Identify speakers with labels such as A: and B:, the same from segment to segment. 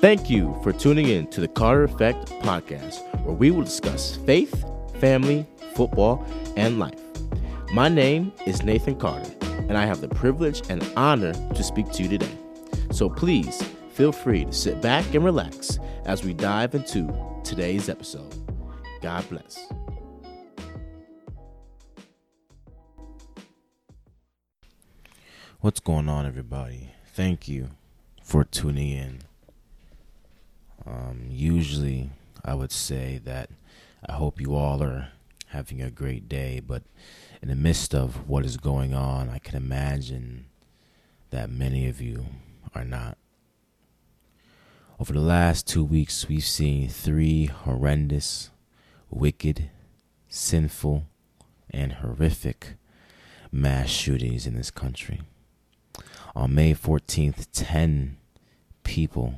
A: Thank you for tuning in to the Carter Effect podcast, where we will discuss faith, family, football, and life. My name is Nathan Carter, and I have the privilege and honor to speak to you today. So please feel free to sit back and relax as we dive into today's episode. God bless.
B: What's going on, everybody? Thank you for tuning in. Um, usually, I would say that I hope you all are having a great day, but in the midst of what is going on, I can imagine that many of you are not. Over the last two weeks, we've seen three horrendous, wicked, sinful, and horrific mass shootings in this country. On May 14th, 10 people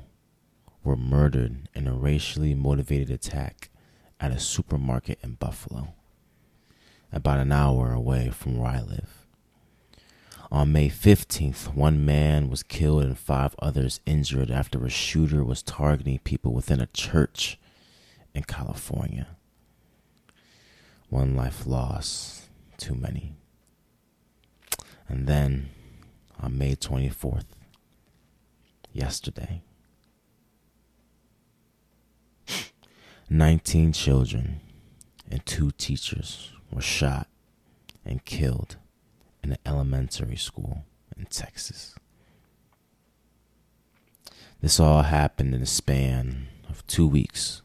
B: were murdered in a racially motivated attack at a supermarket in Buffalo, about an hour away from where I live. On May 15th, one man was killed and five others injured after a shooter was targeting people within a church in California. One life lost, too many. And then on May 24th, yesterday, 19 children and two teachers were shot and killed in an elementary school in Texas. This all happened in a span of two weeks.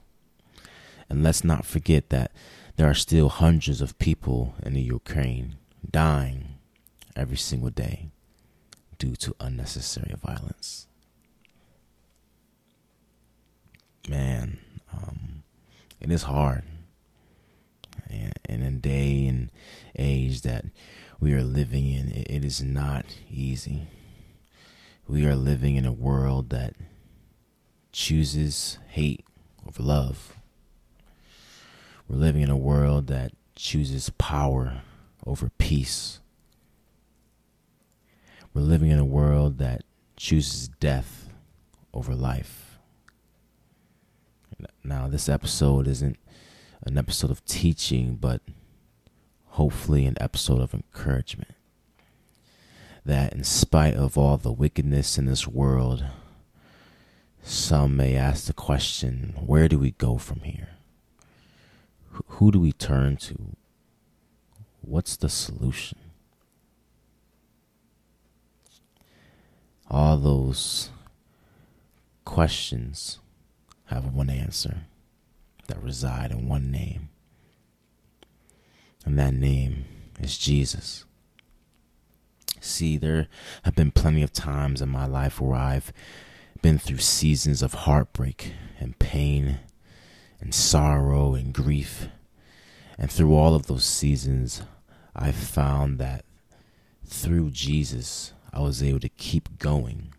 B: And let's not forget that there are still hundreds of people in the Ukraine dying every single day due to unnecessary violence. Man, um, it is hard. In a day and age that we are living in, it is not easy. We are living in a world that chooses hate over love. We're living in a world that chooses power over peace. We're living in a world that chooses death over life. Now, this episode isn't an episode of teaching, but hopefully an episode of encouragement. That in spite of all the wickedness in this world, some may ask the question where do we go from here? Who do we turn to? What's the solution? All those questions have one answer that reside in one name. And that name is Jesus. See, there have been plenty of times in my life where I've been through seasons of heartbreak and pain and sorrow and grief. And through all of those seasons, I've found that through Jesus, I was able to keep going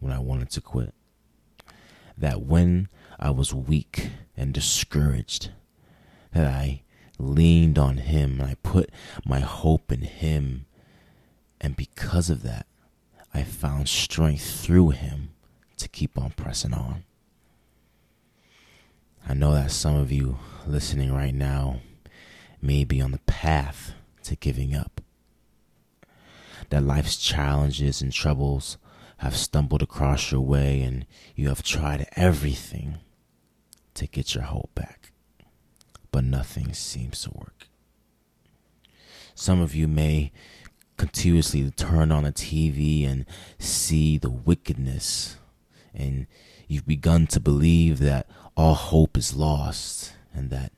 B: when I wanted to quit. That when I was weak and discouraged, that I leaned on Him and I put my hope in Him. And because of that, I found strength through Him to keep on pressing on. I know that some of you listening right now may be on the path to giving up. That life's challenges and troubles have stumbled across your way and you have tried everything to get your hope back, but nothing seems to work. Some of you may continuously turn on a TV and see the wickedness, and you've begun to believe that all hope is lost and that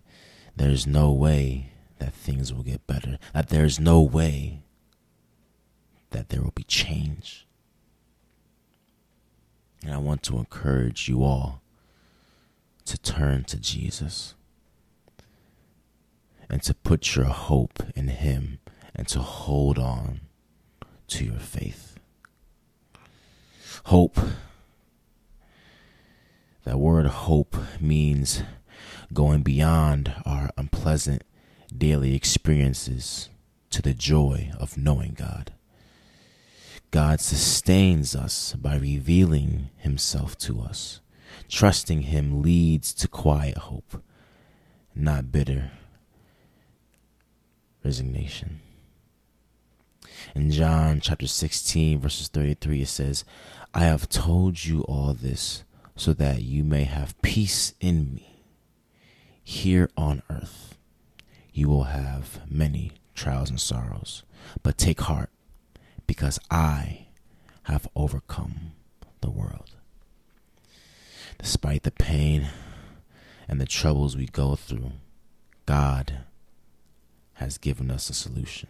B: there's no way that things will get better, that there's no way that there will be change. And I want to encourage you all to turn to Jesus and to put your hope in Him and to hold on to your faith. Hope. That word hope means going beyond our unpleasant daily experiences to the joy of knowing God. God sustains us by revealing Himself to us Trusting Him leads to quiet hope, not bitter resignation. In John chapter 16, verses 33, it says, I have told you all this so that you may have peace in me. Here on earth, you will have many trials and sorrows, but take heart, because I have overcome the world. Despite the pain and the troubles we go through, God has given us a solution.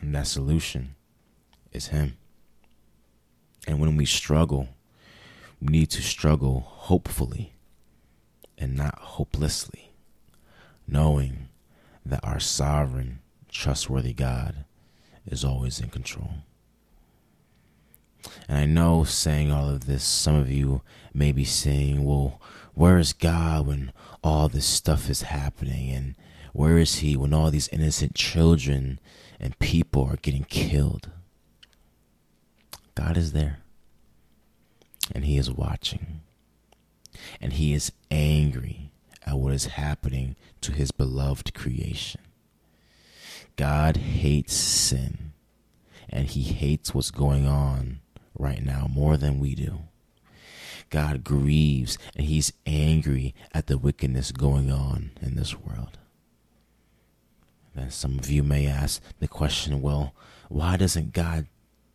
B: And that solution is Him. And when we struggle, we need to struggle hopefully and not hopelessly, knowing that our sovereign, trustworthy God is always in control. And I know saying all of this, some of you may be saying, well, where is God when all this stuff is happening? And where is He when all these innocent children and people are getting killed? God is there. And He is watching. And He is angry at what is happening to His beloved creation. God hates sin. And He hates what's going on right now more than we do. God grieves and he's angry at the wickedness going on in this world. And some of you may ask the question, well, why doesn't God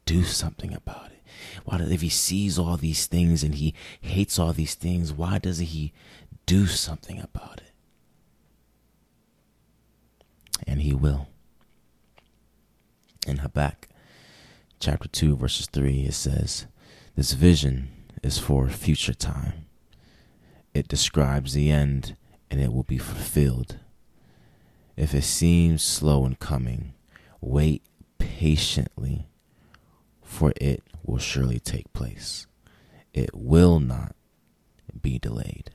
B: do something about it? Why if he sees all these things and he hates all these things, why doesn't he do something about it? And he will. In Habakkuk chapter 2, verses 3, it says, This vision is for future time. It describes the end and it will be fulfilled. If it seems slow in coming, wait patiently, for it will surely take place. It will not be delayed.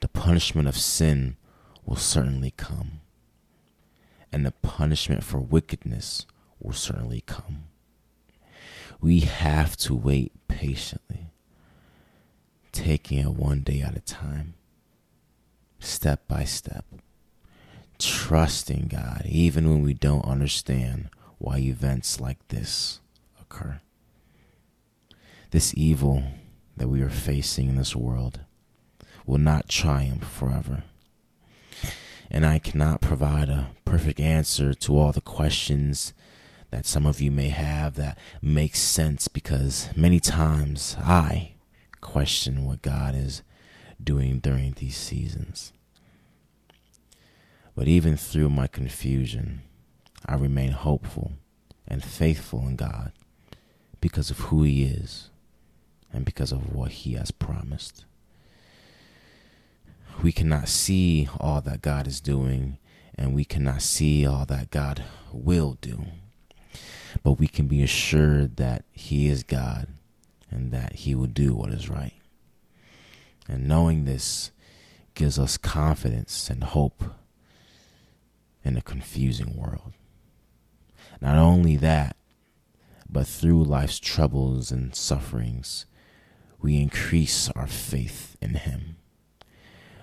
B: The punishment of sin will certainly come, and the punishment for wickedness will certainly come. We have to wait patiently, taking it one day at a time, step by step, trusting God even when we don't understand why events like this occur. This evil that we are facing in this world will not triumph forever. And I cannot provide a perfect answer to all the questions that some of you may have that makes sense because many times I question what God is doing during these seasons. But even through my confusion, I remain hopeful and faithful in God because of who He is and because of what He has promised. We cannot see all that God is doing, and we cannot see all that God will do but we can be assured that He is God and that He will do what is right. And knowing this gives us confidence and hope in a confusing world. Not only that, but through life's troubles and sufferings, we increase our faith in Him.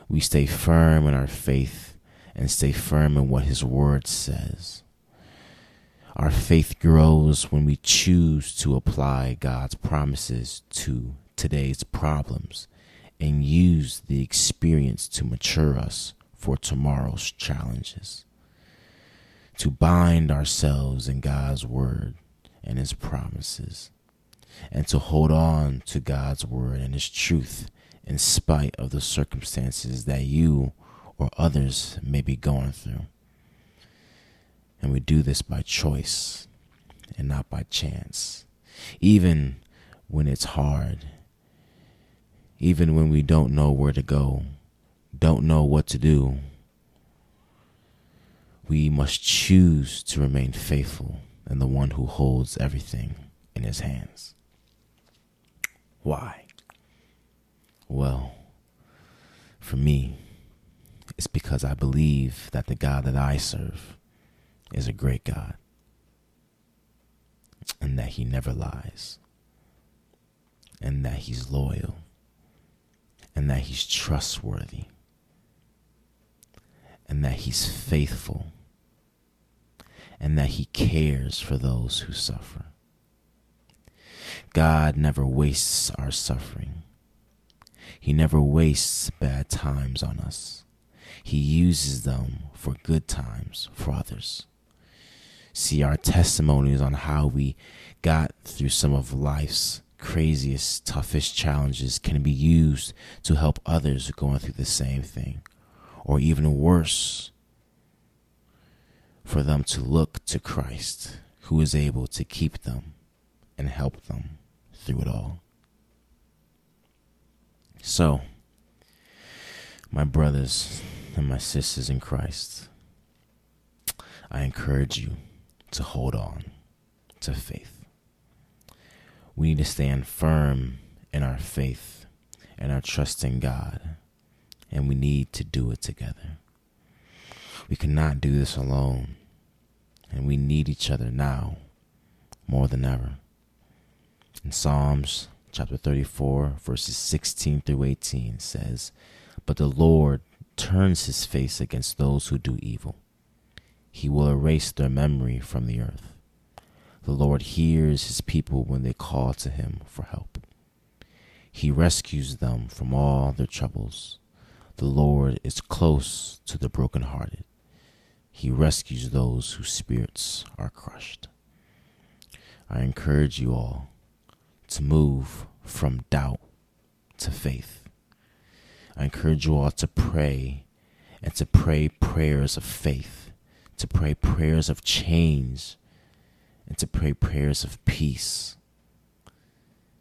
B: We stay firm in our faith and stay firm in what His Word says. Our faith grows when we choose to apply God's promises to today's problems and use the experience to mature us for tomorrow's challenges. To bind ourselves in God's word and his promises, and to hold on to God's word and his truth in spite of the circumstances that you or others may be going through. And we do this by choice and not by chance. Even when it's hard, even when we don't know where to go, don't know what to do, we must choose to remain faithful in the one who holds everything in his hands. Why? Well, for me, it's because I believe that the God that I serve is a great God and that he never lies. and that He's loyal and that He's trustworthy and that He's faithful and that He cares for those who suffer. God never wastes our suffering. He never wastes bad times on us. He uses them for good times for others. See our testimonies on how we got through some of life's craziest, toughest challenges can be used to help others going through the same thing, or even worse, for them to look to Christ, who is able to keep them and help them through it all. So, my brothers and my sisters in Christ, I encourage you to hold on to faith. We need to stand firm in our faith and our trust in God, and we need to do it together. We cannot do this alone, and we need each other now more than ever. In Psalms chapter 34, verses 16 through 18 says, But the Lord turns his face against those who do evil. He will erase their memory from the earth. The Lord hears his people when they call to him for help. He rescues them from all their troubles. The Lord is close to the brokenhearted. He rescues those whose spirits are crushed. I encourage you all to move from doubt to faith. I encourage you all to pray and to pray prayers of faith, to pray prayers of change, and to pray prayers of peace.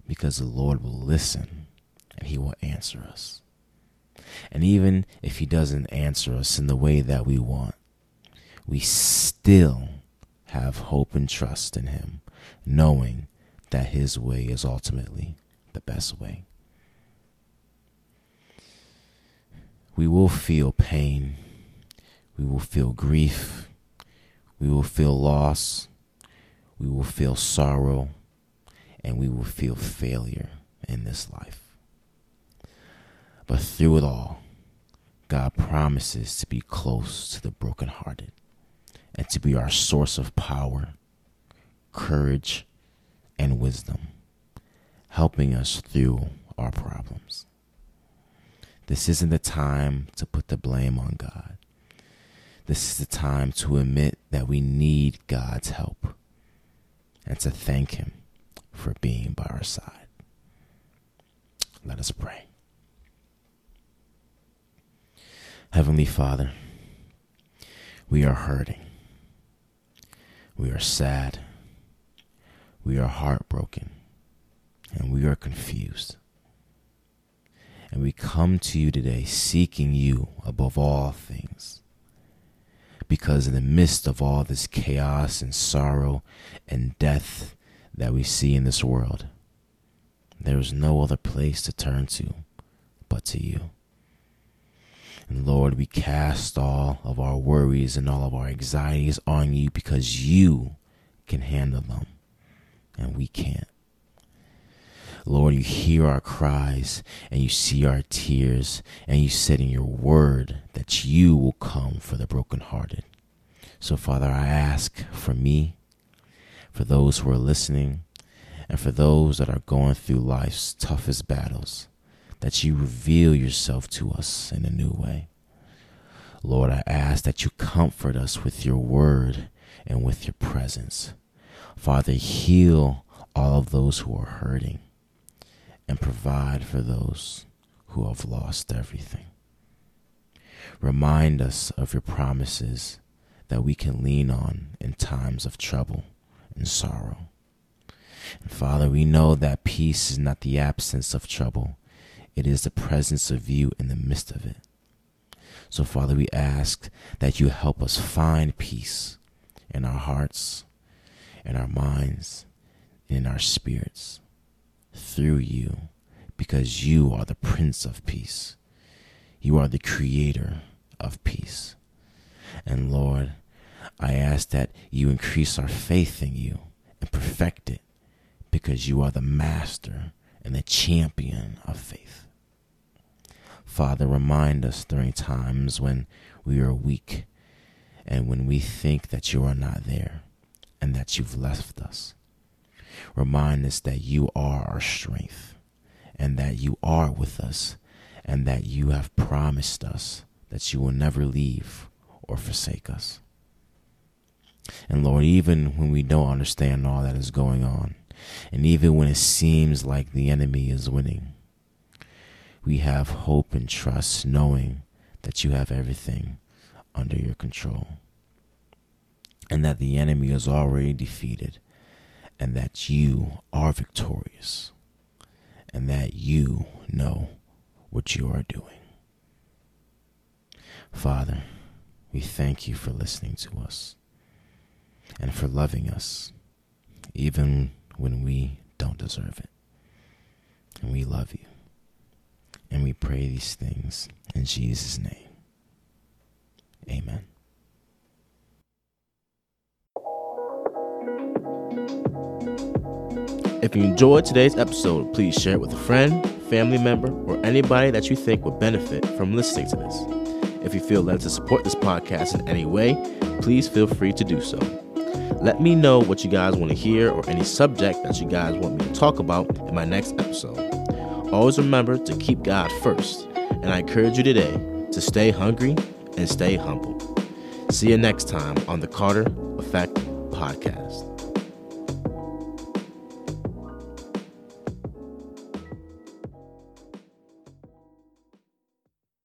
B: Because the Lord will listen and He will answer us. And even if He doesn't answer us in the way that we want, we still have hope and trust in Him, knowing that His way is ultimately the best way. We will feel pain. We will feel grief. We will feel loss. We will feel sorrow. And we will feel failure in this life. But through it all, God promises to be close to the brokenhearted and to be our source of power, courage, and wisdom, helping us through our problems. This isn't the time to put the blame on God. This is the time to admit that we need God's help and to thank Him for being by our side. Let us pray. Heavenly Father, we are hurting. We are sad. We are heartbroken. And we are confused. And we come to you today seeking you above all things. Because in the midst of all this chaos and sorrow and death that we see in this world, there is no other place to turn to but to you. And Lord, we cast all of our worries and all of our anxieties on you because you can handle them and we can't. Lord, you hear our cries and you see our tears, and you said in your word that you will come for the brokenhearted. So, Father, I ask for me, for those who are listening, and for those that are going through life's toughest battles, that you reveal yourself to us in a new way. Lord, I ask that you comfort us with your word and with your presence. Father, heal all of those who are hurting and provide for those who have lost everything. Remind us of your promises that we can lean on in times of trouble and sorrow. And Father, we know that peace is not the absence of trouble, it is the presence of you in the midst of it. So, Father, we ask that you help us find peace in our hearts, in our minds, in our spirits through you because you are the Prince of Peace. You are the Creator of peace. And Lord, I ask that you increase our faith in you and perfect it because you are the Master and the champion of faith. Father, remind us during times when we are weak and when we think that you are not there and that you've left us. Remind us that you are our strength and that you are with us and that you have promised us that you will never leave or forsake us. And Lord, even when we don't understand all that is going on, and even when it seems like the enemy is winning, we have hope and trust knowing that you have everything under your control and that the enemy is already defeated and that you are victorious and that you know what you are doing. Father, we thank you for listening to us and for loving us, even when we don't deserve it. And we love you. And we pray these things in Jesus' name. Amen.
A: If you enjoyed today's episode, please share it with a friend, family member, or anybody that you think would benefit from listening to this. If you feel led to support this podcast in any way, please feel free to do so. Let me know what you guys want to hear or any subject that you guys want me to talk about in my next episode. Always remember to keep God first, and I encourage you today to stay hungry and stay humble. See you next time on the Carter Effect Podcast.